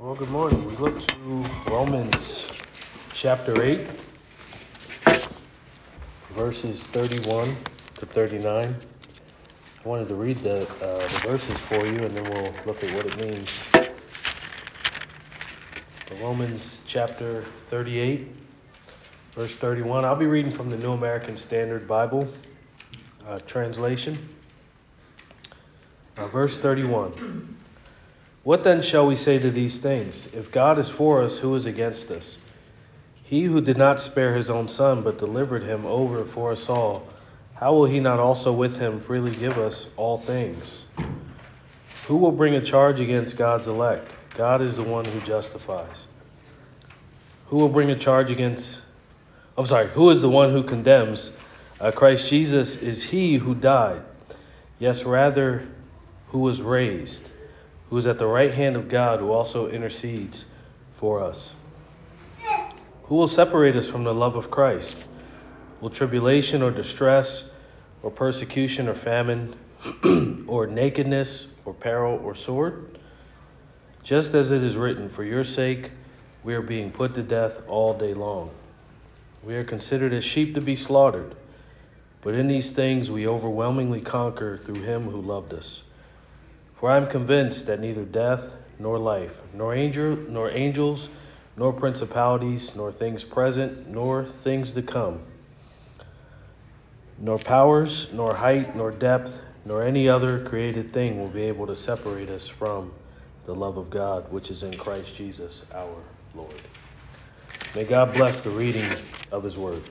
Well, good morning. We look to Romans chapter 8, verses 31 to 39. I wanted to read the, uh, the verses for you and then we'll look at what it means. Romans chapter 38, verse 31. I'll be reading from the New American Standard Bible uh, translation. Uh, verse 31. What then shall we say to these things? If God is for us, who is against us? He who did not spare his own son, but delivered him over for us all, how will he not also with him freely give us all things? Who will bring a charge against God's elect? God is the one who justifies. Who will bring a charge against, I'm sorry, who is the one who condemns? Uh, Christ Jesus is he who died. Yes, rather, who was raised who is at the right hand of God, who also intercedes for us. Who will separate us from the love of Christ? Will tribulation or distress or persecution or famine or nakedness or peril or sword? Just as it is written, For your sake we are being put to death all day long. We are considered as sheep to be slaughtered, but in these things we overwhelmingly conquer through him who loved us. For I am convinced that neither death nor life, nor angel, nor angels, nor principalities, nor things present, nor things to come, nor powers, nor height, nor depth, nor any other created thing will be able to separate us from the love of God, which is in Christ Jesus our Lord. May God bless the reading of His Word.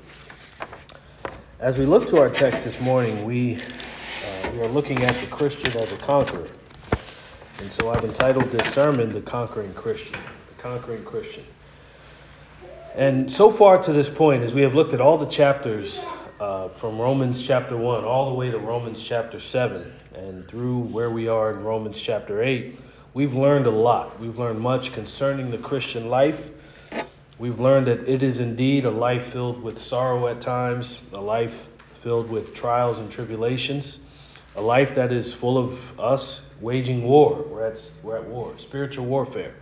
As we look to our text this morning, we, uh, we are looking at the Christian as a conqueror. And so I've entitled this sermon The Conquering Christian. The Conquering Christian. And so far to this point, as we have looked at all the chapters uh, from Romans chapter 1 all the way to Romans chapter 7 and through where we are in Romans chapter 8, we've learned a lot. We've learned much concerning the Christian life. We've learned that it is indeed a life filled with sorrow at times, a life filled with trials and tribulations, a life that is full of us waging war. We're at, we're at war, spiritual warfare.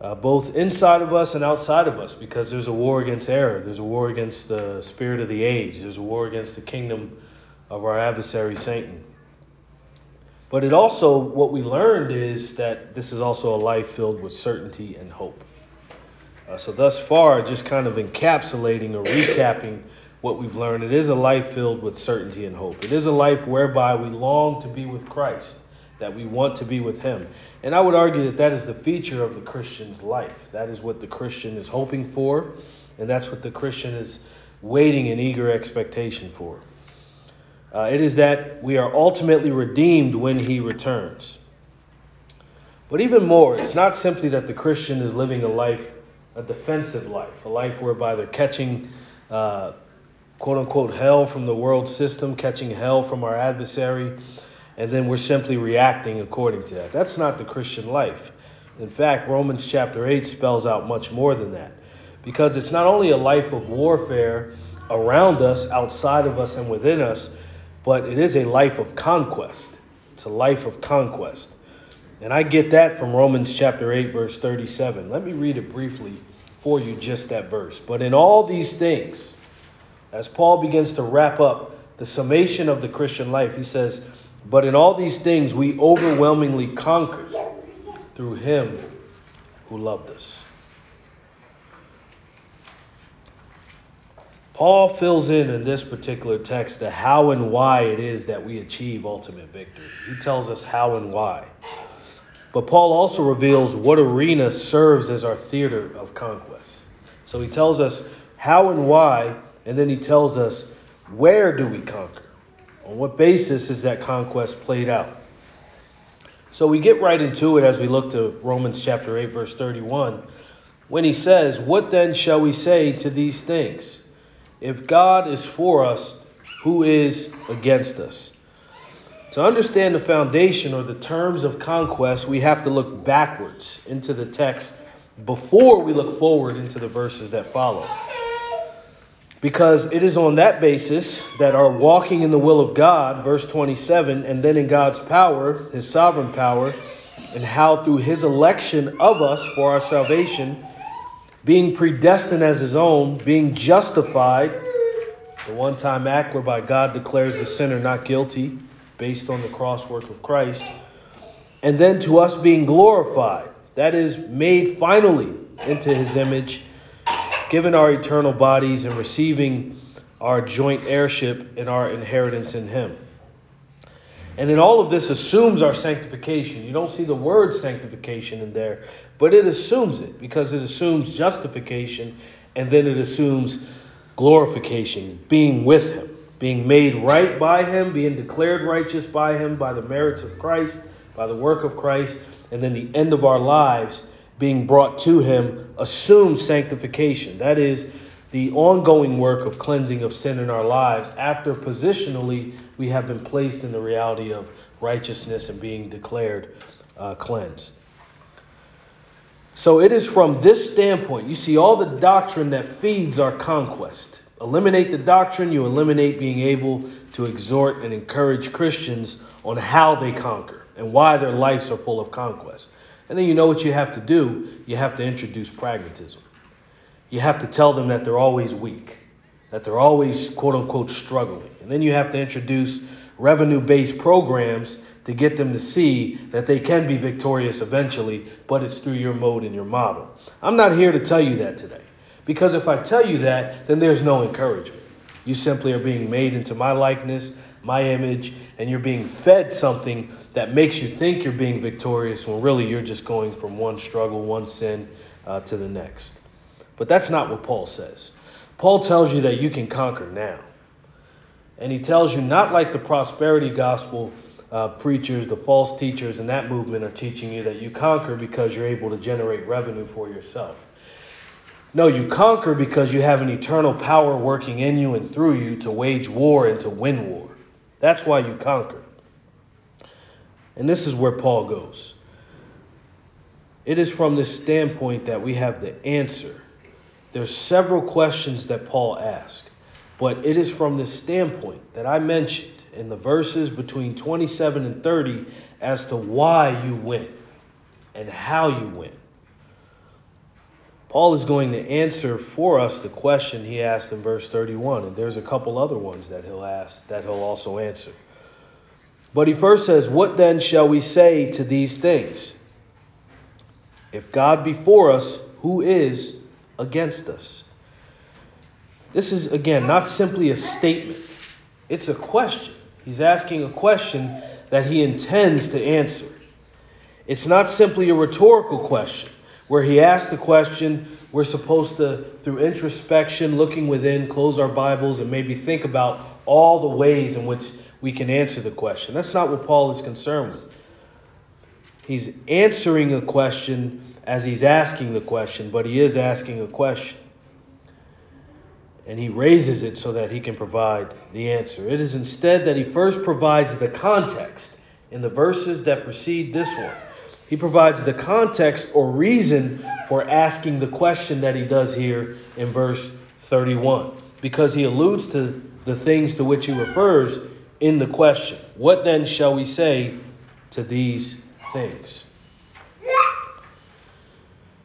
Uh, both inside of us and outside of us, because there's a war against error, there's a war against the spirit of the age, there's a war against the kingdom of our adversary, Satan. But it also, what we learned is that this is also a life filled with certainty and hope. Uh, so, thus far, just kind of encapsulating or recapping what we've learned. It is a life filled with certainty and hope. It is a life whereby we long to be with Christ, that we want to be with Him. And I would argue that that is the feature of the Christian's life. That is what the Christian is hoping for, and that's what the Christian is waiting in eager expectation for. Uh, it is that we are ultimately redeemed when He returns. But even more, it's not simply that the Christian is living a life, a defensive life, a life whereby they're catching. Uh, quote unquote hell from the world system, catching hell from our adversary, and then we're simply reacting according to that. That's not the Christian life. In fact, Romans chapter 8 spells out much more than that. Because it's not only a life of warfare around us, outside of us, and within us, but it is a life of conquest. It's a life of conquest. And I get that from Romans chapter 8, verse 37. Let me read it briefly for you, just that verse. But in all these things, as Paul begins to wrap up the summation of the Christian life, he says, But in all these things we overwhelmingly conquered through him who loved us. Paul fills in in this particular text the how and why it is that we achieve ultimate victory. He tells us how and why. But Paul also reveals what arena serves as our theater of conquest. So he tells us how and why and then he tells us where do we conquer? On what basis is that conquest played out? So we get right into it as we look to Romans chapter 8, verse 31, when he says, What then shall we say to these things? If God is for us, who is against us? To understand the foundation or the terms of conquest, we have to look backwards into the text before we look forward into the verses that follow. Because it is on that basis that our walking in the will of God, verse 27, and then in God's power, his sovereign power, and how through his election of us for our salvation, being predestined as his own, being justified, the one time act whereby God declares the sinner not guilty based on the cross work of Christ, and then to us being glorified, that is, made finally into his image, given our eternal bodies and receiving our joint heirship and our inheritance in him. And then all of this assumes our sanctification. You don't see the word sanctification in there, but it assumes it because it assumes justification and then it assumes glorification, being with him, being made right by him, being declared righteous by him by the merits of Christ, by the work of Christ, and then the end of our lives being brought to him assumes sanctification. That is the ongoing work of cleansing of sin in our lives after positionally we have been placed in the reality of righteousness and being declared uh, cleansed. So it is from this standpoint, you see all the doctrine that feeds our conquest. Eliminate the doctrine, you eliminate being able to exhort and encourage Christians on how they conquer and why their lives are full of conquest. And then you know what you have to do? You have to introduce pragmatism. You have to tell them that they're always weak, that they're always, quote unquote, struggling. And then you have to introduce revenue based programs to get them to see that they can be victorious eventually, but it's through your mode and your model. I'm not here to tell you that today, because if I tell you that, then there's no encouragement. You simply are being made into my likeness, my image, and you're being fed something that makes you think you're being victorious when really you're just going from one struggle, one sin uh, to the next. But that's not what Paul says. Paul tells you that you can conquer now. And he tells you not like the prosperity gospel uh, preachers, the false teachers in that movement are teaching you that you conquer because you're able to generate revenue for yourself. No, you conquer because you have an eternal power working in you and through you to wage war and to win war. That's why you conquer. And this is where Paul goes. It is from this standpoint that we have the answer. There's several questions that Paul asks, but it is from this standpoint that I mentioned in the verses between 27 and 30 as to why you win and how you win. Paul is going to answer for us the question he asked in verse 31, and there's a couple other ones that he'll ask that he'll also answer. But he first says, What then shall we say to these things? If God be for us, who is against us? This is, again, not simply a statement, it's a question. He's asking a question that he intends to answer. It's not simply a rhetorical question where he asks the question, we're supposed to, through introspection, looking within, close our Bibles, and maybe think about all the ways in which we can answer the question. That's not what Paul is concerned with. He's answering a question as he's asking the question, but he is asking a question and he raises it so that he can provide the answer. It is instead that he first provides the context in the verses that precede this one. He provides the context or reason for asking the question that he does here in verse 31 because he alludes to the things to which he refers in the question. What then shall we say to these things?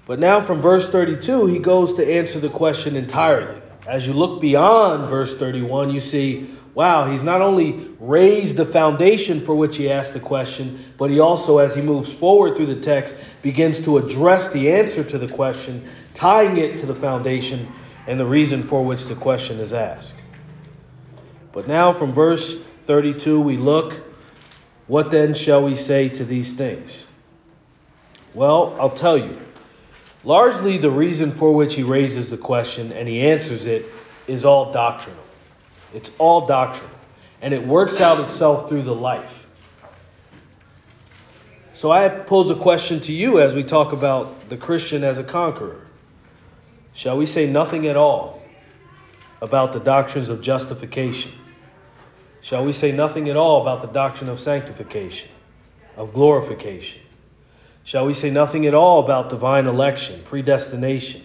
But now from verse 32, he goes to answer the question entirely. As you look beyond verse 31, you see, wow, he's not only raised the foundation for which he asked the question, but he also, as he moves forward through the text, begins to address the answer to the question, tying it to the foundation and the reason for which the question is asked. But now from verse 32, we look, what then shall we say to these things? Well, I'll tell you. Largely, the reason for which he raises the question and he answers it is all doctrinal. It's all doctrine. And it works out itself through the life. So I pose a question to you as we talk about the Christian as a conqueror. Shall we say nothing at all about the doctrines of justification? Shall we say nothing at all about the doctrine of sanctification, of glorification? Shall we say nothing at all about divine election, predestination,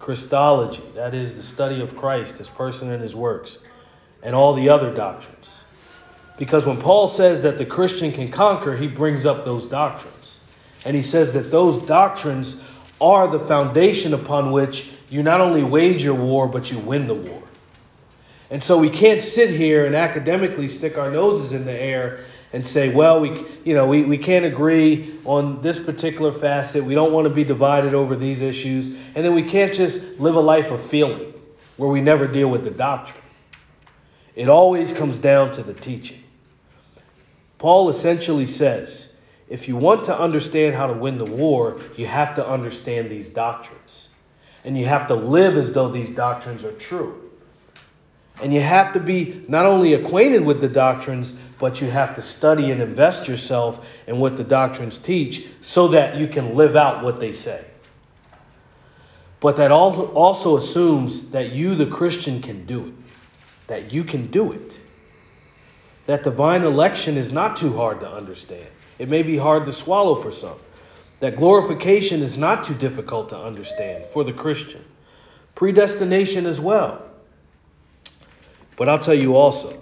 Christology, that is, the study of Christ, his person and his works, and all the other doctrines? Because when Paul says that the Christian can conquer, he brings up those doctrines. And he says that those doctrines are the foundation upon which you not only wage your war, but you win the war. And so we can't sit here and academically stick our noses in the air and say, well, we, you know, we, we can't agree on this particular facet. We don't want to be divided over these issues. And then we can't just live a life of feeling where we never deal with the doctrine. It always comes down to the teaching. Paul essentially says if you want to understand how to win the war, you have to understand these doctrines. And you have to live as though these doctrines are true. And you have to be not only acquainted with the doctrines, but you have to study and invest yourself in what the doctrines teach so that you can live out what they say. But that also assumes that you, the Christian, can do it. That you can do it. That divine election is not too hard to understand. It may be hard to swallow for some. That glorification is not too difficult to understand for the Christian. Predestination as well. But I'll tell you also,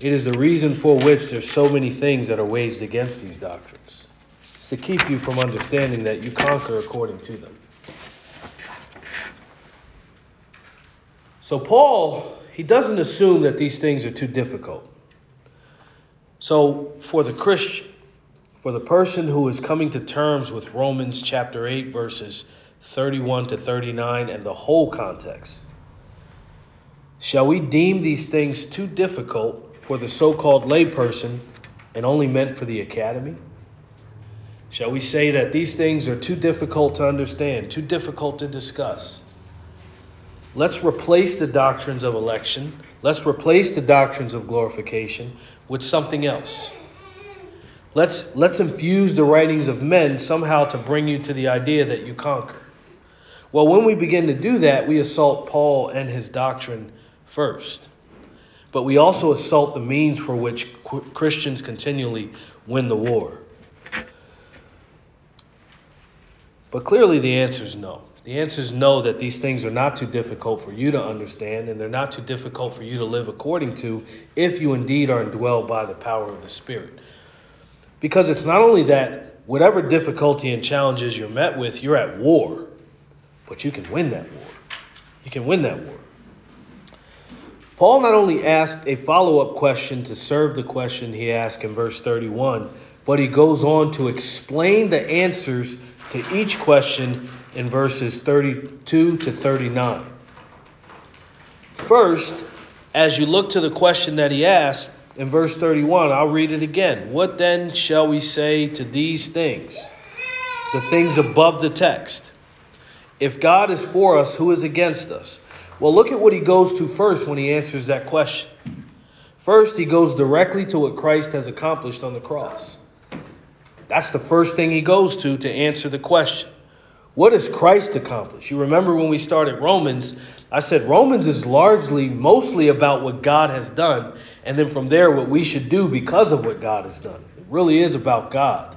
it is the reason for which there's so many things that are waged against these doctrines. It's to keep you from understanding that you conquer according to them. So Paul, he doesn't assume that these things are too difficult. So for the Christian, for the person who is coming to terms with Romans chapter 8 verses 31 to 39 and the whole context, shall we deem these things too difficult for the so called layperson and only meant for the academy? Shall we say that these things are too difficult to understand, too difficult to discuss? Let's replace the doctrines of election, let's replace the doctrines of glorification with something else. Let's, let's infuse the writings of men somehow to bring you to the idea that you conquer. Well, when we begin to do that, we assault Paul and his doctrine first but we also assault the means for which Christians continually win the war. But clearly, the answer is no. The answer is no, that these things are not too difficult for you to understand, and they're not too difficult for you to live according to if you indeed are indwelled by the power of the Spirit. Because it's not only that whatever difficulty and challenges you're met with, you're at war, but you can win that war. You can win that war. Paul not only asked a follow up question to serve the question he asked in verse 31, but he goes on to explain the answers to each question in verses 32 to 39. First, as you look to the question that he asked in verse 31, I'll read it again. What then shall we say to these things? The things above the text. If God is for us, who is against us? Well, look at what he goes to first when he answers that question. First, he goes directly to what Christ has accomplished on the cross. That's the first thing he goes to to answer the question. What has Christ accomplished? You remember when we started Romans, I said Romans is largely, mostly about what God has done, and then from there, what we should do because of what God has done. It really is about God.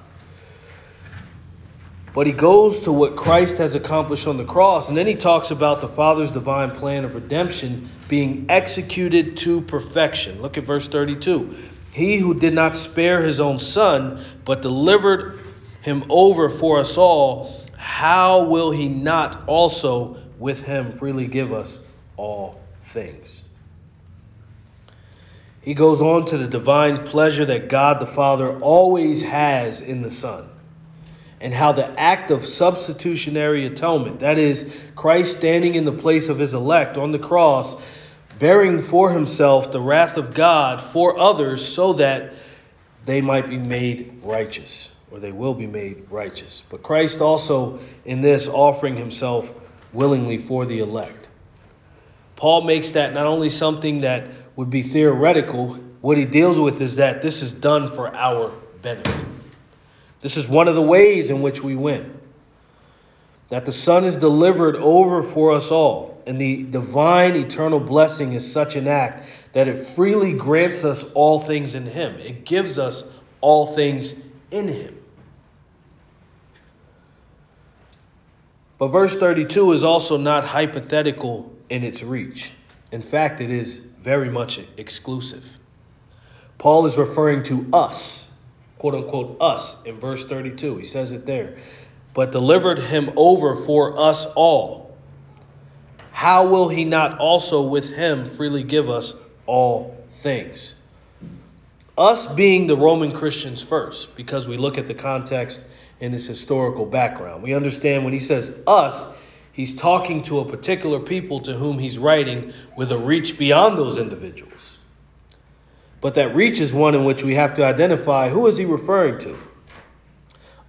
But he goes to what Christ has accomplished on the cross, and then he talks about the Father's divine plan of redemption being executed to perfection. Look at verse 32. He who did not spare his own son, but delivered him over for us all, how will he not also with him freely give us all things? He goes on to the divine pleasure that God the Father always has in the Son and how the act of substitutionary atonement, that is, Christ standing in the place of his elect on the cross, bearing for himself the wrath of God for others so that they might be made righteous, or they will be made righteous. But Christ also, in this, offering himself willingly for the elect. Paul makes that not only something that would be theoretical, what he deals with is that this is done for our benefit. This is one of the ways in which we win. That the Son is delivered over for us all, and the divine eternal blessing is such an act that it freely grants us all things in Him. It gives us all things in Him. But verse 32 is also not hypothetical in its reach. In fact, it is very much exclusive. Paul is referring to us quote unquote us in verse 32. He says it there. But delivered him over for us all. How will he not also with him freely give us all things? Us being the Roman Christians first, because we look at the context in his historical background. We understand when he says us, he's talking to a particular people to whom he's writing with a reach beyond those individuals. But that reach is one in which we have to identify who is he referring to?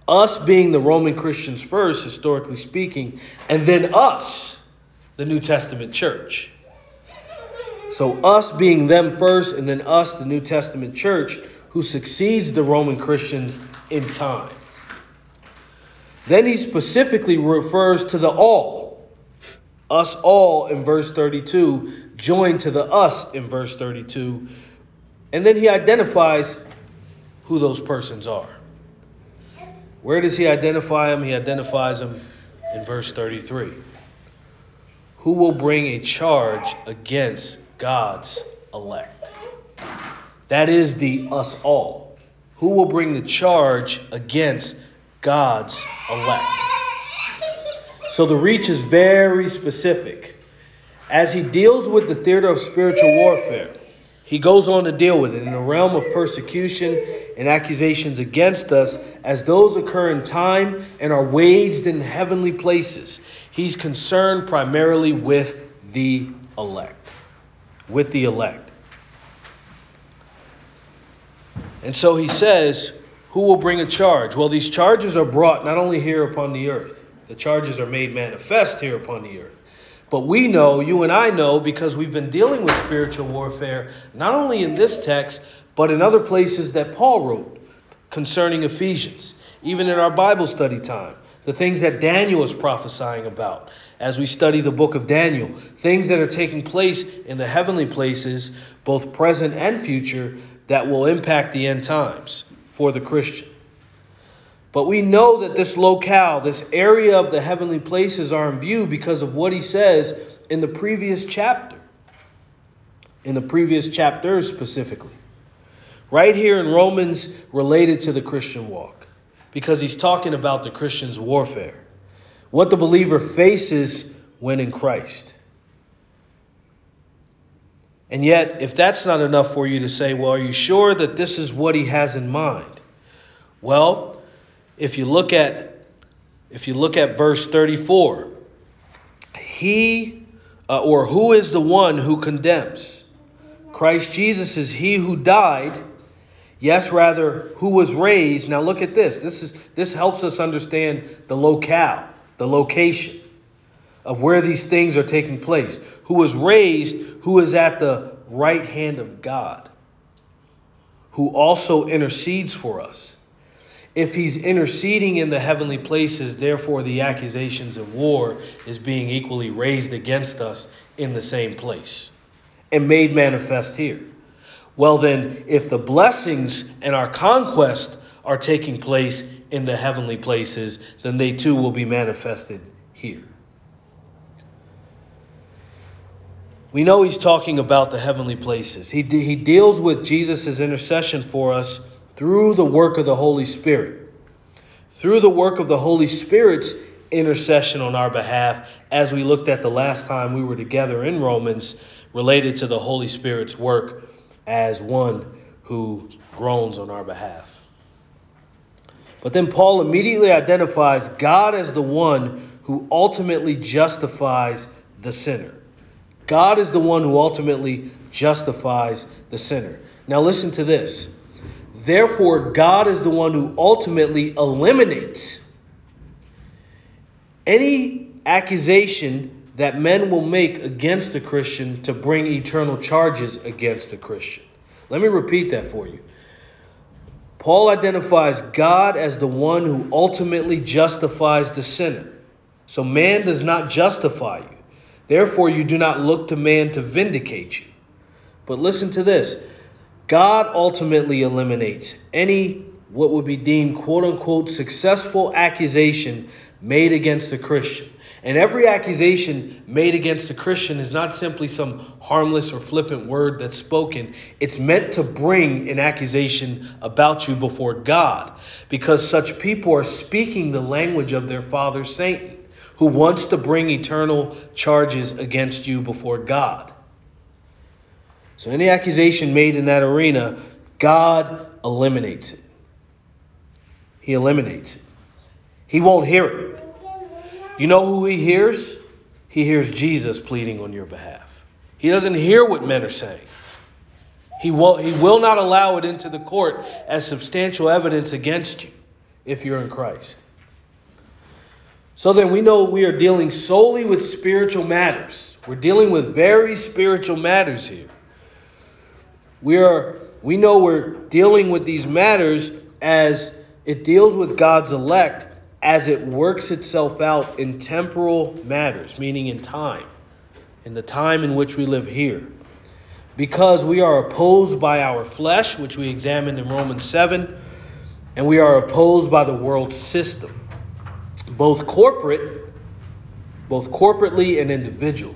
Us being the Roman Christians first, historically speaking, and then us, the New Testament church. So us being them first, and then us, the New Testament church, who succeeds the Roman Christians in time. Then he specifically refers to the all. Us all in verse 32, joined to the us in verse 32. And then he identifies who those persons are. Where does he identify them? He identifies them in verse 33. Who will bring a charge against God's elect? That is the us all. Who will bring the charge against God's elect? So the reach is very specific. As he deals with the theater of spiritual warfare, he goes on to deal with it in the realm of persecution and accusations against us as those occur in time and are waged in heavenly places. He's concerned primarily with the elect. With the elect. And so he says, Who will bring a charge? Well, these charges are brought not only here upon the earth, the charges are made manifest here upon the earth. But we know, you and I know, because we've been dealing with spiritual warfare, not only in this text, but in other places that Paul wrote concerning Ephesians, even in our Bible study time, the things that Daniel is prophesying about as we study the book of Daniel, things that are taking place in the heavenly places, both present and future, that will impact the end times for the Christian. But we know that this locale, this area of the heavenly places are in view because of what he says in the previous chapter. In the previous chapters specifically. Right here in Romans, related to the Christian walk. Because he's talking about the Christian's warfare. What the believer faces when in Christ. And yet, if that's not enough for you to say, well, are you sure that this is what he has in mind? Well, if you look at if you look at verse 34, he uh, or who is the one who condemns? Christ Jesus is he who died, yes, rather who was raised. Now look at this. This is this helps us understand the locale, the location of where these things are taking place. Who was raised, who is at the right hand of God, who also intercedes for us. If he's interceding in the heavenly places, therefore the accusations of war is being equally raised against us in the same place and made manifest here. Well, then, if the blessings and our conquest are taking place in the heavenly places, then they too will be manifested here. We know he's talking about the heavenly places. He, de- he deals with Jesus' intercession for us through the work of the Holy Spirit. Through the work of the Holy Spirit's intercession on our behalf, as we looked at the last time we were together in Romans, related to the Holy Spirit's work as one who groans on our behalf. But then Paul immediately identifies God as the one who ultimately justifies the sinner. God is the one who ultimately justifies the sinner. Now, listen to this. Therefore, God is the one who ultimately eliminates any accusation that men will make against a Christian to bring eternal charges against a Christian. Let me repeat that for you. Paul identifies God as the one who ultimately justifies the sinner. So man does not justify you. Therefore, you do not look to man to vindicate you. But listen to this God ultimately eliminates any what would be deemed quote unquote successful accusation made against a Christian. And every accusation made against a Christian is not simply some harmless or flippant word that's spoken. It's meant to bring an accusation about you before God, because such people are speaking the language of their father Satan, who wants to bring eternal charges against you before God. So any accusation made in that arena, God eliminates it. He eliminates it. He won't hear it. You know who he hears? He hears Jesus pleading on your behalf. He doesn't hear what men are saying. He will, he will not allow it into the court as substantial evidence against you if you're in Christ. So then we know we are dealing solely with spiritual matters. We're dealing with very spiritual matters here. We are we know we're dealing with these matters as it deals with God's elect as it works itself out in temporal matters, meaning in time, in the time in which we live here. Because we are opposed by our flesh, which we examined in Romans 7, and we are opposed by the world system, both corporate, both corporately and individually.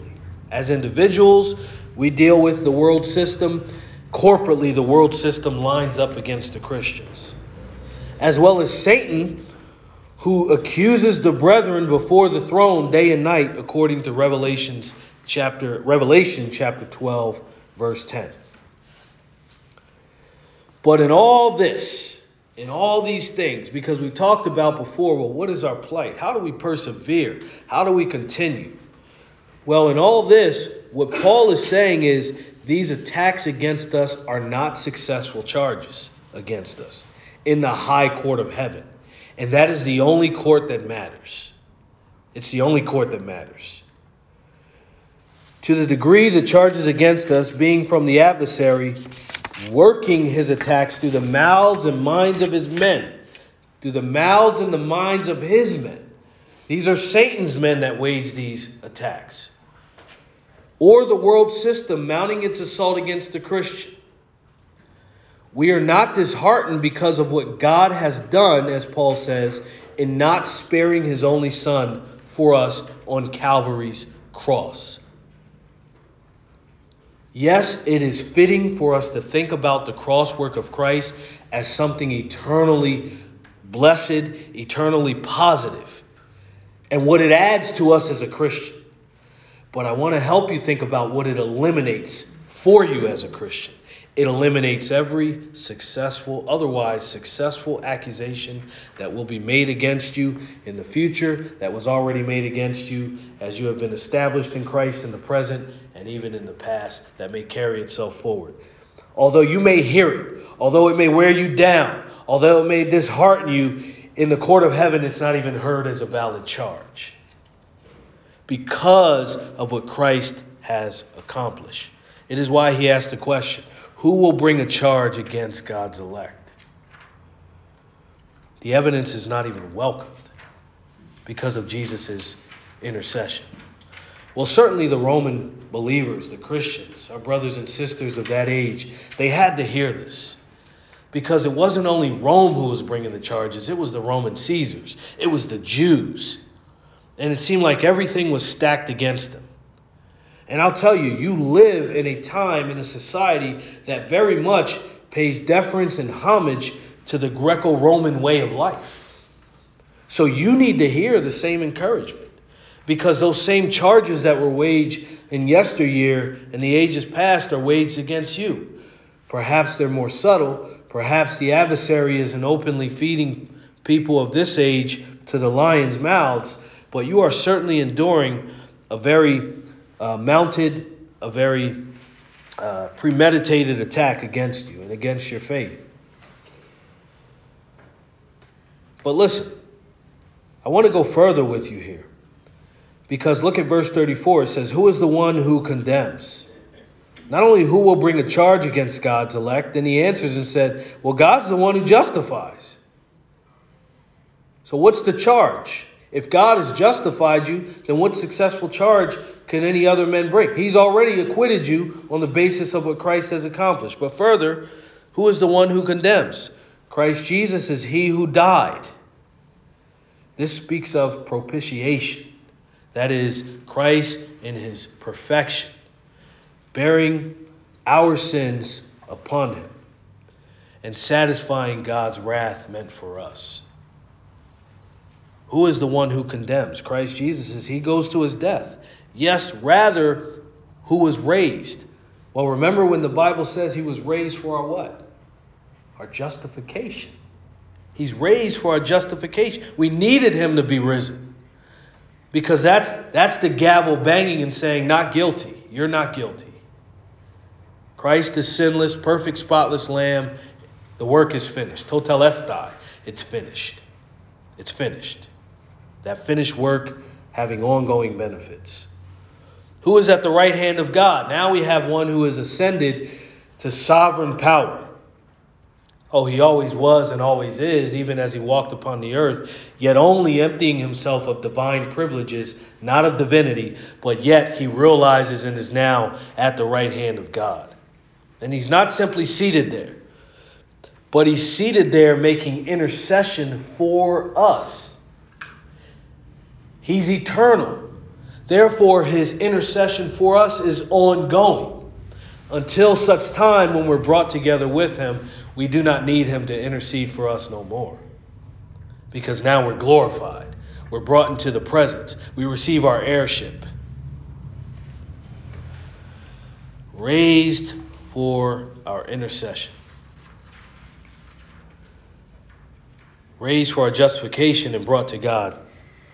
As individuals, we deal with the world system corporately the world system lines up against the Christians. As well as Satan, who accuses the brethren before the throne day and night, according to Revelations chapter Revelation chapter 12, verse 10. But in all this, in all these things, because we talked about before, well, what is our plight? How do we persevere? How do we continue? Well, in all this, what Paul is saying is these attacks against us are not successful charges against us in the high court of heaven. And that is the only court that matters. It's the only court that matters. To the degree the charges against us being from the adversary, working his attacks through the mouths and minds of his men, through the mouths and the minds of his men. These are Satan's men that wage these attacks or the world system mounting its assault against the Christian. We are not disheartened because of what God has done, as Paul says, in not sparing his only Son for us on Calvary's cross. Yes, it is fitting for us to think about the cross work of Christ as something eternally blessed, eternally positive, and what it adds to us as a Christian. But I want to help you think about what it eliminates for you as a Christian. It eliminates every successful, otherwise successful accusation that will be made against you in the future, that was already made against you as you have been established in Christ in the present and even in the past, that may carry itself forward. Although you may hear it, although it may wear you down, although it may dishearten you, in the court of heaven, it's not even heard as a valid charge because of what Christ has accomplished. It is why he asked the question who will bring a charge against God's elect? The evidence is not even welcomed because of Jesus' intercession. Well, certainly the Roman believers, the Christians, our brothers and sisters of that age, they had to hear this. Because it wasn't only Rome who was bringing the charges, it was the Roman Caesars, it was the Jews, and it seemed like everything was stacked against them. And I'll tell you, you live in a time, in a society that very much pays deference and homage to the Greco Roman way of life. So you need to hear the same encouragement because those same charges that were waged in yesteryear and the ages past are waged against you. Perhaps they're more subtle. Perhaps the adversary isn't openly feeding people of this age to the lion's mouths, but you are certainly enduring a very uh, mounted, a very uh, premeditated attack against you and against your faith. But listen, I want to go further with you here. Because look at verse 34. It says, Who is the one who condemns? Not only who will bring a charge against God's elect, then he answers and said, Well, God's the one who justifies. So what's the charge? If God has justified you, then what successful charge can any other men bring? He's already acquitted you on the basis of what Christ has accomplished. But further, who is the one who condemns? Christ Jesus is he who died. This speaks of propitiation. That is, Christ in his perfection, bearing our sins upon him and satisfying God's wrath meant for us. Who is the one who condemns? Christ Jesus is. He goes to his death. Yes, rather, who was raised? Well, remember when the Bible says he was raised for our what? Our justification. He's raised for our justification. We needed him to be risen. Because that's that's the gavel banging and saying, not guilty. You're not guilty. Christ is sinless, perfect, spotless lamb. The work is finished. Tetelestai. It's finished. It's finished. That finished work having ongoing benefits. Who is at the right hand of God? Now we have one who has ascended to sovereign power. Oh, he always was and always is, even as he walked upon the earth, yet only emptying himself of divine privileges, not of divinity, but yet he realizes and is now at the right hand of God. And he's not simply seated there, but he's seated there making intercession for us. He's eternal. Therefore, his intercession for us is ongoing until such time when we're brought together with him we do not need him to intercede for us no more. Because now we're glorified. We're brought into the presence. We receive our heirship. Raised for our intercession. Raised for our justification and brought to God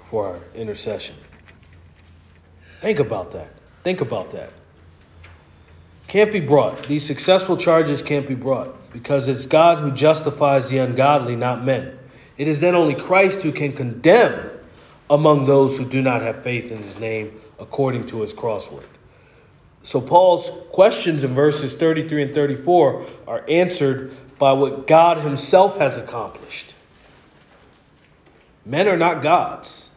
for our intercession. Think about that. Think about that. Can't be brought. These successful charges can't be brought because it's God who justifies the ungodly, not men. It is then only Christ who can condemn among those who do not have faith in his name according to his crosswork. So Paul's questions in verses 33 and 34 are answered by what God himself has accomplished. Men are not gods.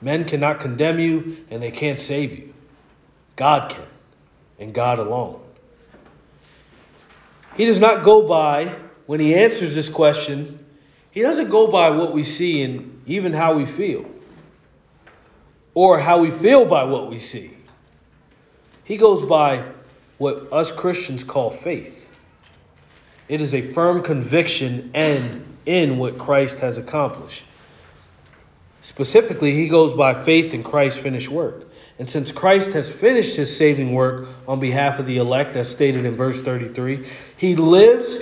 Men cannot condemn you and they can't save you. God can, and God alone. He does not go by, when he answers this question, he doesn't go by what we see and even how we feel, or how we feel by what we see. He goes by what us Christians call faith. It is a firm conviction and in what Christ has accomplished. Specifically, he goes by faith in Christ's finished work. And since Christ has finished his saving work on behalf of the elect, as stated in verse 33, he lives,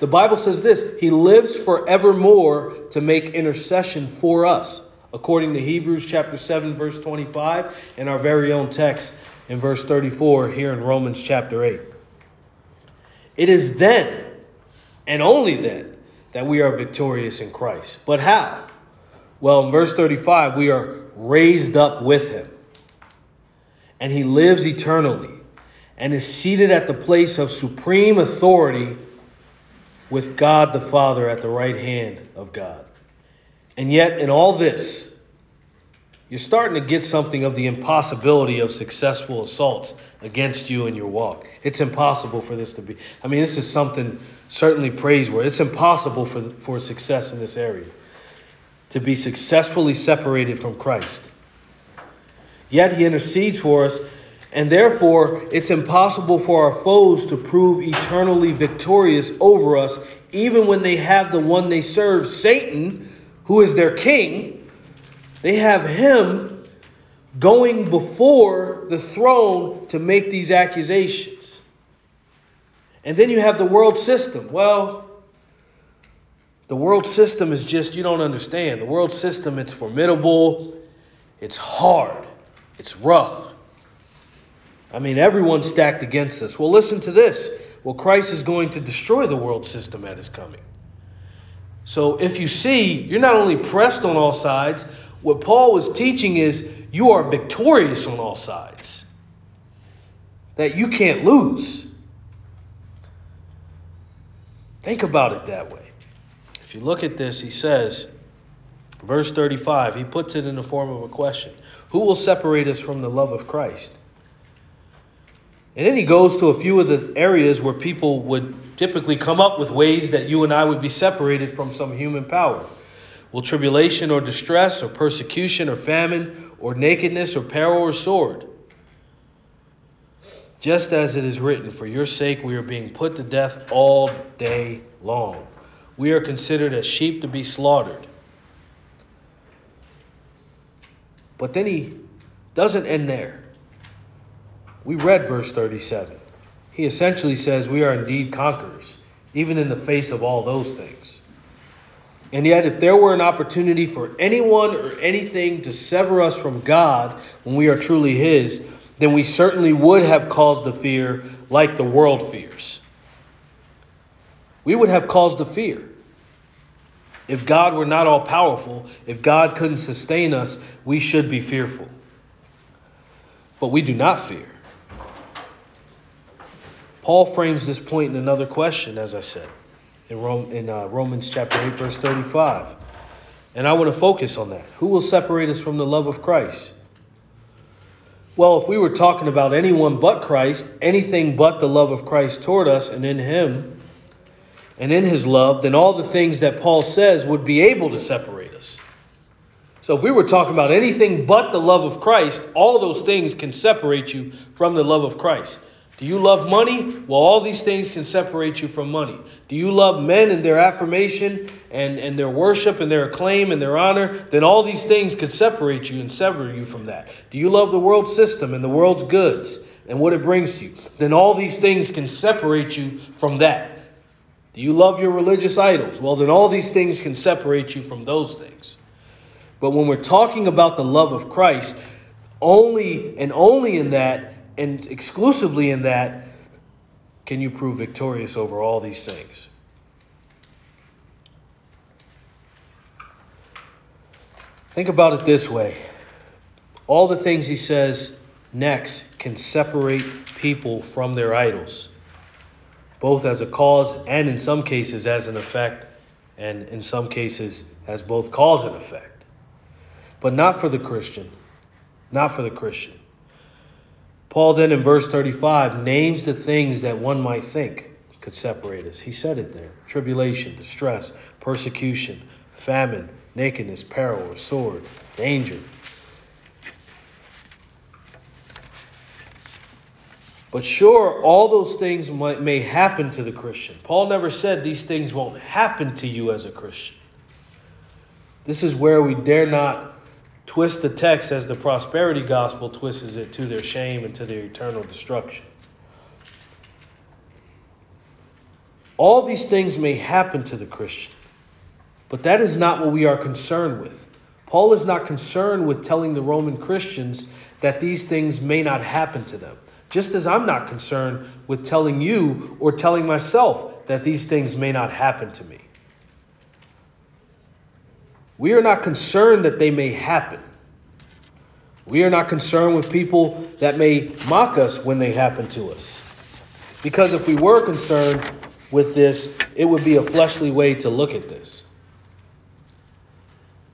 the Bible says this, he lives forevermore to make intercession for us, according to Hebrews chapter 7, verse 25, and our very own text in verse 34 here in Romans chapter 8. It is then, and only then, that we are victorious in Christ. But how? Well, in verse 35, we are raised up with him and he lives eternally and is seated at the place of supreme authority with God the Father at the right hand of God. And yet, in all this, you're starting to get something of the impossibility of successful assaults against you in your walk. It's impossible for this to be. I mean, this is something certainly praiseworthy. It's impossible for, for success in this area to be successfully separated from Christ. Yet he intercedes for us, and therefore it's impossible for our foes to prove eternally victorious over us, even when they have the one they serve, Satan, who is their king. They have him going before the throne to make these accusations. And then you have the world system. Well, the world system is just, you don't understand. The world system, it's formidable, it's hard. It's rough. I mean, everyone's stacked against us. Well, listen to this. Well, Christ is going to destroy the world system at his coming. So if you see, you're not only pressed on all sides, what Paul was teaching is you are victorious on all sides. That you can't lose. Think about it that way. If you look at this, he says, verse 35, he puts it in the form of a question. Who will separate us from the love of Christ? And then he goes to a few of the areas where people would typically come up with ways that you and I would be separated from some human power. Will tribulation or distress or persecution or famine or nakedness or peril or sword? Just as it is written, For your sake we are being put to death all day long. We are considered as sheep to be slaughtered. But then he doesn't end there. We read verse 37. He essentially says, We are indeed conquerors, even in the face of all those things. And yet, if there were an opportunity for anyone or anything to sever us from God when we are truly His, then we certainly would have caused the fear like the world fears. We would have caused the fear. If God were not all powerful, if God couldn't sustain us, we should be fearful. But we do not fear. Paul frames this point in another question, as I said, in, Rome, in uh, Romans chapter 8, verse 35. And I want to focus on that. Who will separate us from the love of Christ? Well, if we were talking about anyone but Christ, anything but the love of Christ toward us and in Him and in His love, then all the things that Paul says would be able to separate us. So if we were talking about anything but the love of Christ, all those things can separate you from the love of Christ. Do you love money? Well, all these things can separate you from money. Do you love men and their affirmation and, and their worship and their acclaim and their honor? Then all these things could separate you and sever you from that. Do you love the world system and the world's goods and what it brings to you? Then all these things can separate you from that. Do you love your religious idols? Well, then all these things can separate you from those things. But when we're talking about the love of Christ, only and only in that and exclusively in that can you prove victorious over all these things. Think about it this way all the things he says next can separate people from their idols, both as a cause and in some cases as an effect, and in some cases as both cause and effect. But not for the Christian. Not for the Christian. Paul then in verse 35 names the things that one might think could separate us. He said it there tribulation, distress, persecution, famine, nakedness, peril, or sword, danger. But sure, all those things may happen to the Christian. Paul never said these things won't happen to you as a Christian. This is where we dare not twist the text as the prosperity gospel twists it to their shame and to their eternal destruction. All these things may happen to the Christian, but that is not what we are concerned with. Paul is not concerned with telling the Roman Christians that these things may not happen to them, just as I'm not concerned with telling you or telling myself that these things may not happen to me. We are not concerned that they may happen. We are not concerned with people that may mock us when they happen to us. Because if we were concerned with this, it would be a fleshly way to look at this.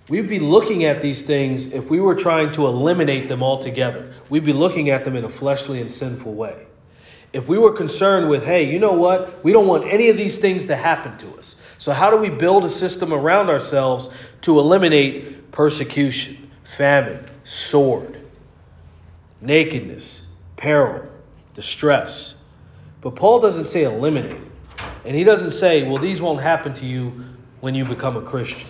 We'd be looking at these things if we were trying to eliminate them altogether. We'd be looking at them in a fleshly and sinful way. If we were concerned with, hey, you know what? We don't want any of these things to happen to us. So, how do we build a system around ourselves to eliminate persecution, famine, sword, nakedness, peril, distress? But Paul doesn't say eliminate. And he doesn't say, well, these won't happen to you when you become a Christian.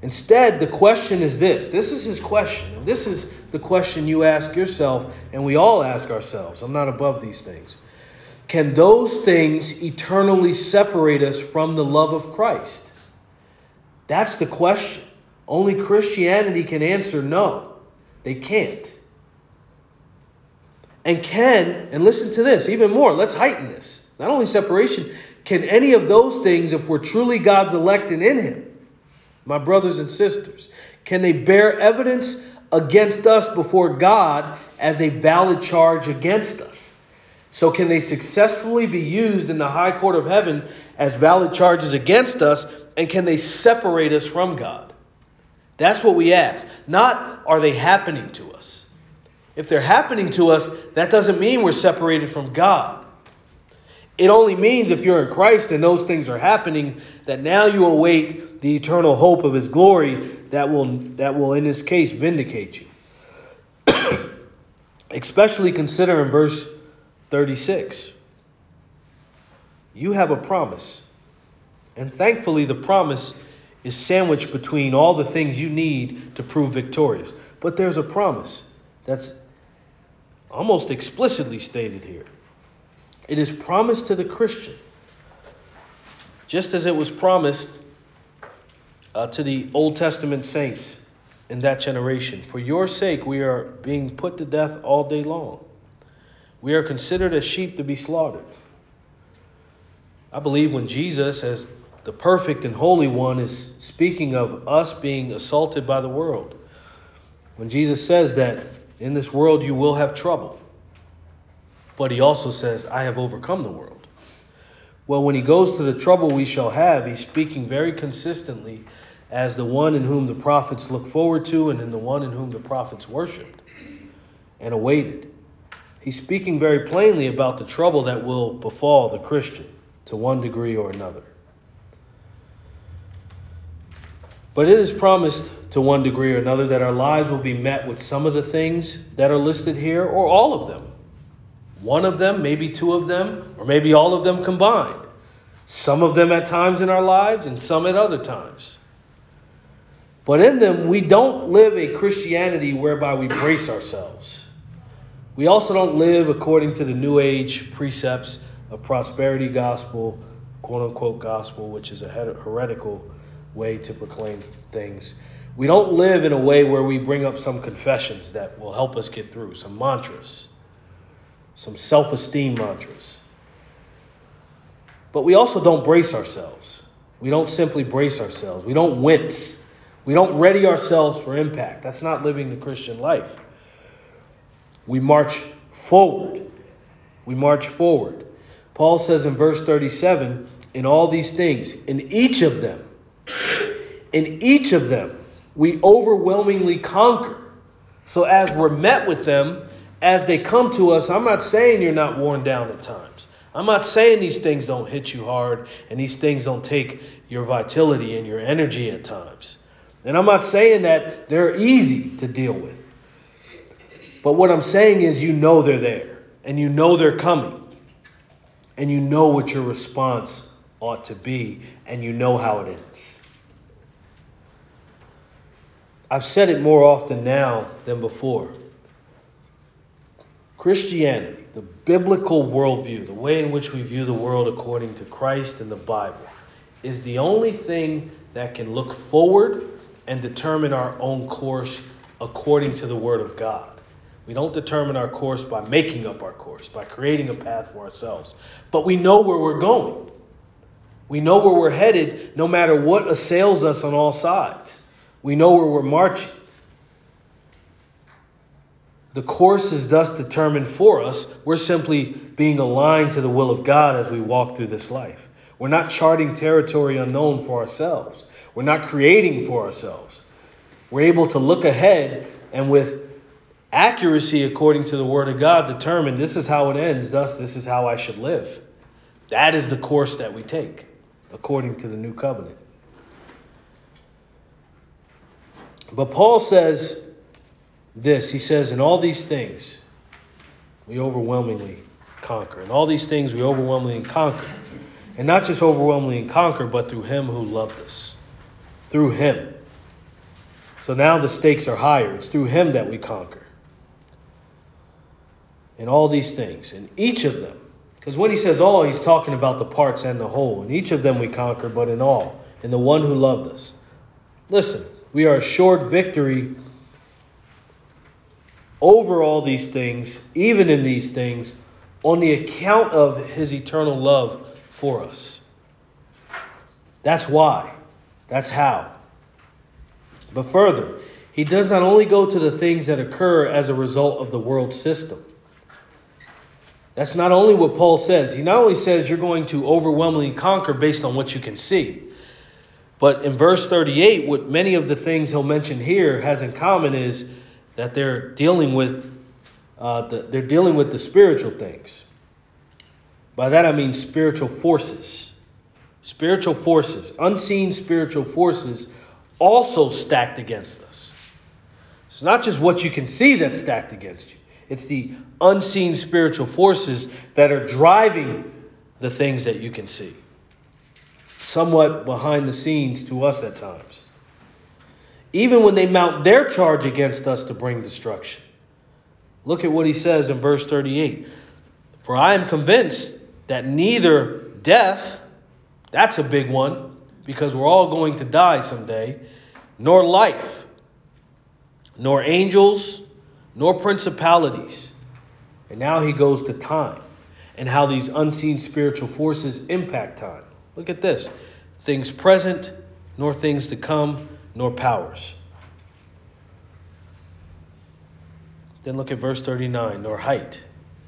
Instead, the question is this this is his question. This is the question you ask yourself, and we all ask ourselves. I'm not above these things. Can those things eternally separate us from the love of Christ? That's the question. Only Christianity can answer no. They can't. And can, and listen to this even more, let's heighten this. Not only separation, can any of those things, if we're truly God's elect and in Him, my brothers and sisters, can they bear evidence against us before God as a valid charge against us? So, can they successfully be used in the high court of heaven as valid charges against us? And can they separate us from God? That's what we ask. Not are they happening to us? If they're happening to us, that doesn't mean we're separated from God. It only means if you're in Christ and those things are happening, that now you await the eternal hope of his glory that will that will in this case vindicate you. Especially consider in verse 36. You have a promise. And thankfully the promise is sandwiched between all the things you need to prove victorious. But there's a promise that's almost explicitly stated here. It is promised to the Christian, just as it was promised uh, to the Old Testament saints in that generation. For your sake, we are being put to death all day long. We are considered as sheep to be slaughtered. I believe when Jesus, as the perfect and holy one, is speaking of us being assaulted by the world, when Jesus says that in this world you will have trouble, but he also says, I have overcome the world. Well, when he goes to the trouble we shall have, he's speaking very consistently as the one in whom the prophets look forward to and in the one in whom the prophets worshiped and awaited. He's speaking very plainly about the trouble that will befall the Christian to one degree or another. But it is promised to one degree or another that our lives will be met with some of the things that are listed here or all of them. One of them, maybe two of them, or maybe all of them combined. Some of them at times in our lives and some at other times. But in them, we don't live a Christianity whereby we brace ourselves. We also don't live according to the New Age precepts of prosperity gospel, quote unquote gospel, which is a heretical way to proclaim things. We don't live in a way where we bring up some confessions that will help us get through, some mantras, some self esteem mantras. But we also don't brace ourselves. We don't simply brace ourselves. We don't wince. We don't ready ourselves for impact. That's not living the Christian life. We march forward. We march forward. Paul says in verse 37 in all these things, in each of them, in each of them, we overwhelmingly conquer. So as we're met with them, as they come to us, I'm not saying you're not worn down at times. I'm not saying these things don't hit you hard and these things don't take your vitality and your energy at times. And I'm not saying that they're easy to deal with. But what I'm saying is, you know they're there and you know they're coming and you know what your response ought to be, and you know how it ends. I've said it more often now than before. Christianity, the biblical worldview, the way in which we view the world according to Christ and the Bible, is the only thing that can look forward and determine our own course according to the Word of God. We don't determine our course by making up our course, by creating a path for ourselves. But we know where we're going. We know where we're headed no matter what assails us on all sides. We know where we're marching. The course is thus determined for us. We're simply being aligned to the will of God as we walk through this life. We're not charting territory unknown for ourselves. We're not creating for ourselves. We're able to look ahead and with accuracy according to the Word of God determine this is how it ends, thus, this is how I should live. That is the course that we take according to the new covenant. But Paul says this he says, In all these things, we overwhelmingly conquer. In all these things, we overwhelmingly conquer. And not just overwhelmingly conquer, but through Him who loved us. Through Him. So now the stakes are higher. It's through Him that we conquer in all these things, in each of them. Because when he says all, he's talking about the parts and the whole. In each of them we conquer, but in all, in the one who loved us. Listen, we are assured victory over all these things, even in these things, on the account of his eternal love for us. That's why. That's how. But further, he does not only go to the things that occur as a result of the world system. That's not only what Paul says. He not only says you're going to overwhelmingly conquer based on what you can see, but in verse 38, what many of the things he'll mention here has in common is that they're dealing with uh, the, they're dealing with the spiritual things. By that I mean spiritual forces. Spiritual forces, unseen spiritual forces, also stacked against us. It's not just what you can see that's stacked against you, it's the unseen spiritual forces that are driving the things that you can see. Somewhat behind the scenes to us at times. Even when they mount their charge against us to bring destruction. Look at what he says in verse 38 For I am convinced that neither death, that's a big one, because we're all going to die someday, nor life, nor angels, nor principalities. And now he goes to time and how these unseen spiritual forces impact time. Look at this things present, nor things to come, nor powers. Then look at verse 39 nor height,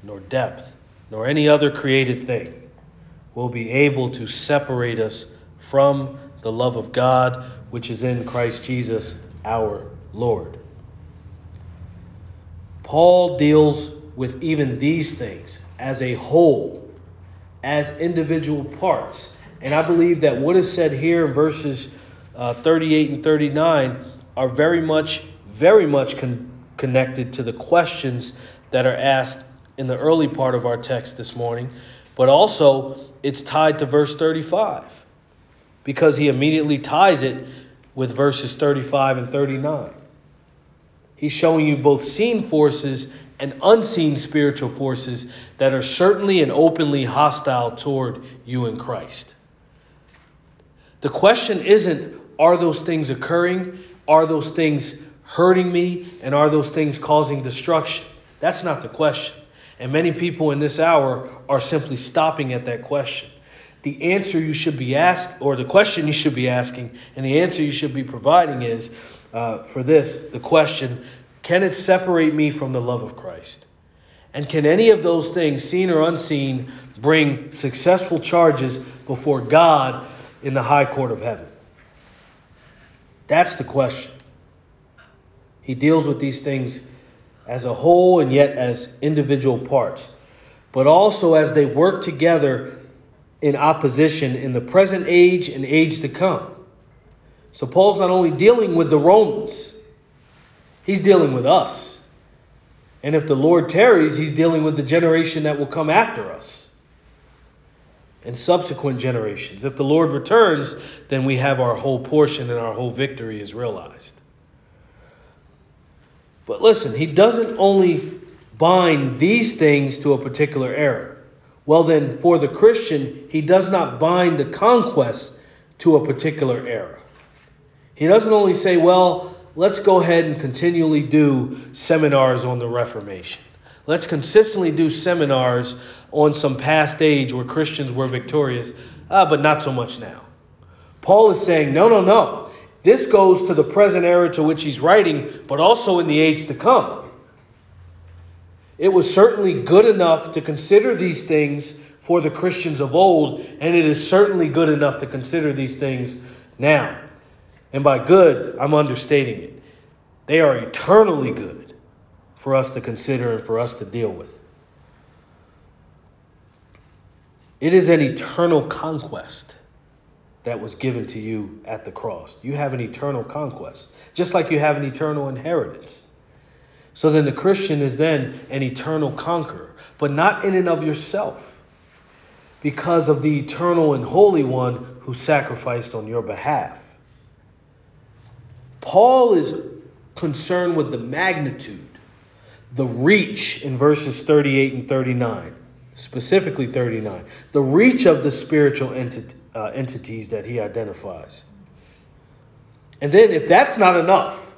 nor depth, nor any other created thing will be able to separate us from the love of God which is in Christ Jesus our Lord. Paul deals with even these things as a whole, as individual parts. And I believe that what is said here in verses uh, 38 and 39 are very much, very much con- connected to the questions that are asked in the early part of our text this morning, but also it's tied to verse 35 because he immediately ties it with verses 35 and 39. He's showing you both seen forces and unseen spiritual forces that are certainly and openly hostile toward you in Christ. The question isn't, are those things occurring? Are those things hurting me? And are those things causing destruction? That's not the question. And many people in this hour are simply stopping at that question. The answer you should be asked, or the question you should be asking, and the answer you should be providing is uh, for this the question can it separate me from the love of Christ? And can any of those things, seen or unseen, bring successful charges before God in the high court of heaven? That's the question. He deals with these things as a whole and yet as individual parts, but also as they work together in opposition in the present age and age to come. So Paul's not only dealing with the Romans, He's dealing with us. And if the Lord tarries, he's dealing with the generation that will come after us and subsequent generations. If the Lord returns, then we have our whole portion and our whole victory is realized. But listen, he doesn't only bind these things to a particular era. Well, then, for the Christian, he does not bind the conquest to a particular era. He doesn't only say, well, let's go ahead and continually do seminars on the Reformation. Let's consistently do seminars on some past age where Christians were victorious, uh, but not so much now. Paul is saying, no, no, no. This goes to the present era to which he's writing, but also in the age to come. It was certainly good enough to consider these things for the Christians of old, and it is certainly good enough to consider these things now. And by good, I'm understating it. They are eternally good for us to consider and for us to deal with. It is an eternal conquest that was given to you at the cross. You have an eternal conquest, just like you have an eternal inheritance. So then the Christian is then an eternal conqueror, but not in and of yourself, because of the eternal and holy one who sacrificed on your behalf. Paul is concerned with the magnitude, the reach in verses 38 and 39, specifically 39, the reach of the spiritual enti- uh, entities that he identifies. And then, if that's not enough,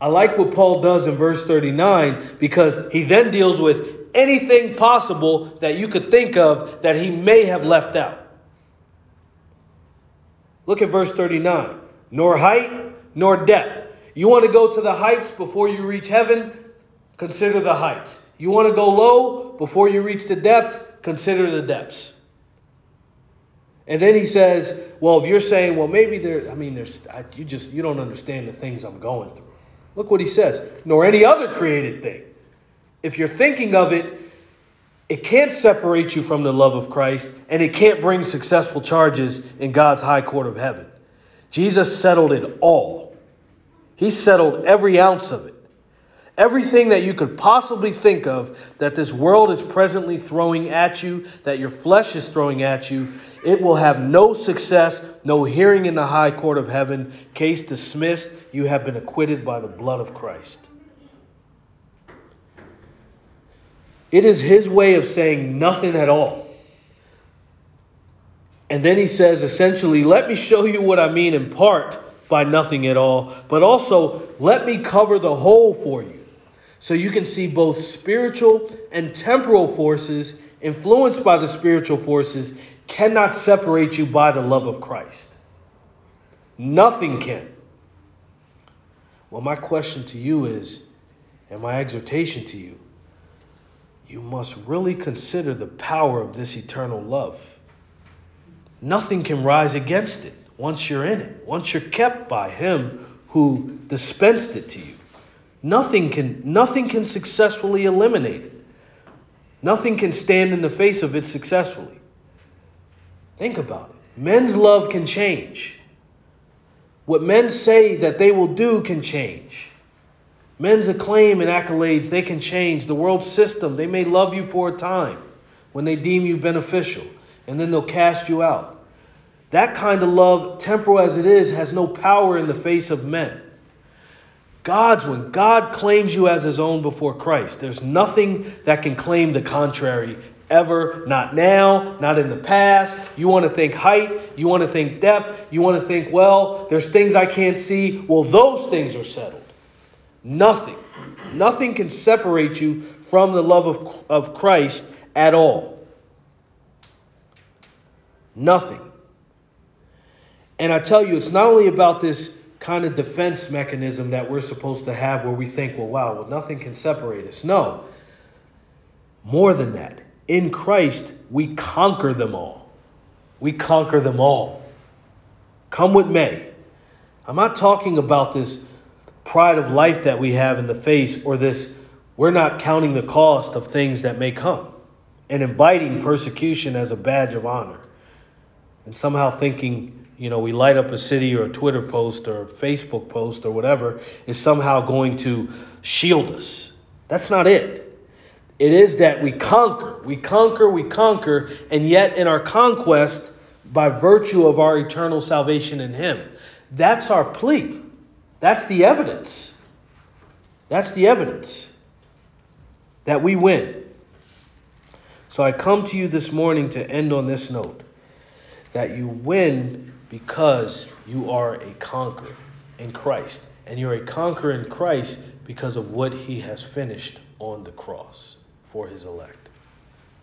I like what Paul does in verse 39 because he then deals with anything possible that you could think of that he may have left out. Look at verse 39 nor height, nor depth. You want to go to the heights before you reach heaven? Consider the heights. You want to go low before you reach the depths? Consider the depths. And then he says, well, if you're saying, well, maybe there, I mean, there's, you just, you don't understand the things I'm going through. Look what he says, nor any other created thing. If you're thinking of it it can't separate you from the love of Christ, and it can't bring successful charges in God's high court of heaven. Jesus settled it all. He settled every ounce of it. Everything that you could possibly think of that this world is presently throwing at you, that your flesh is throwing at you, it will have no success, no hearing in the high court of heaven. Case dismissed. You have been acquitted by the blood of Christ. It is his way of saying nothing at all. And then he says essentially, let me show you what I mean in part by nothing at all, but also let me cover the whole for you. So you can see both spiritual and temporal forces influenced by the spiritual forces cannot separate you by the love of Christ. Nothing can. Well, my question to you is, and my exhortation to you, you must really consider the power of this eternal love. Nothing can rise against it once you're in it, once you're kept by Him who dispensed it to you. Nothing can, nothing can successfully eliminate it. Nothing can stand in the face of it successfully. Think about it. Men's love can change. What men say that they will do can change. Men's acclaim and accolades, they can change. The world system, they may love you for a time when they deem you beneficial, and then they'll cast you out. That kind of love, temporal as it is, has no power in the face of men. God's when God claims you as his own before Christ, there's nothing that can claim the contrary ever, not now, not in the past. You want to think height, you want to think depth, you want to think, well, there's things I can't see. Well, those things are settled. Nothing. Nothing can separate you from the love of, of Christ at all. Nothing. And I tell you, it's not only about this kind of defense mechanism that we're supposed to have where we think, well, wow, well, nothing can separate us. No. More than that. In Christ, we conquer them all. We conquer them all. Come what may. I'm not talking about this pride of life that we have in the face or this we're not counting the cost of things that may come and inviting persecution as a badge of honor and somehow thinking you know we light up a city or a twitter post or a facebook post or whatever is somehow going to shield us. That's not it. It is that we conquer. We conquer we conquer and yet in our conquest by virtue of our eternal salvation in him. That's our plea. That's the evidence. That's the evidence that we win. So I come to you this morning to end on this note that you win because you are a conqueror in Christ. And you're a conqueror in Christ because of what he has finished on the cross for his elect.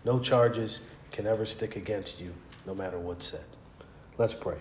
No charges can ever stick against you, no matter what's said. Let's pray.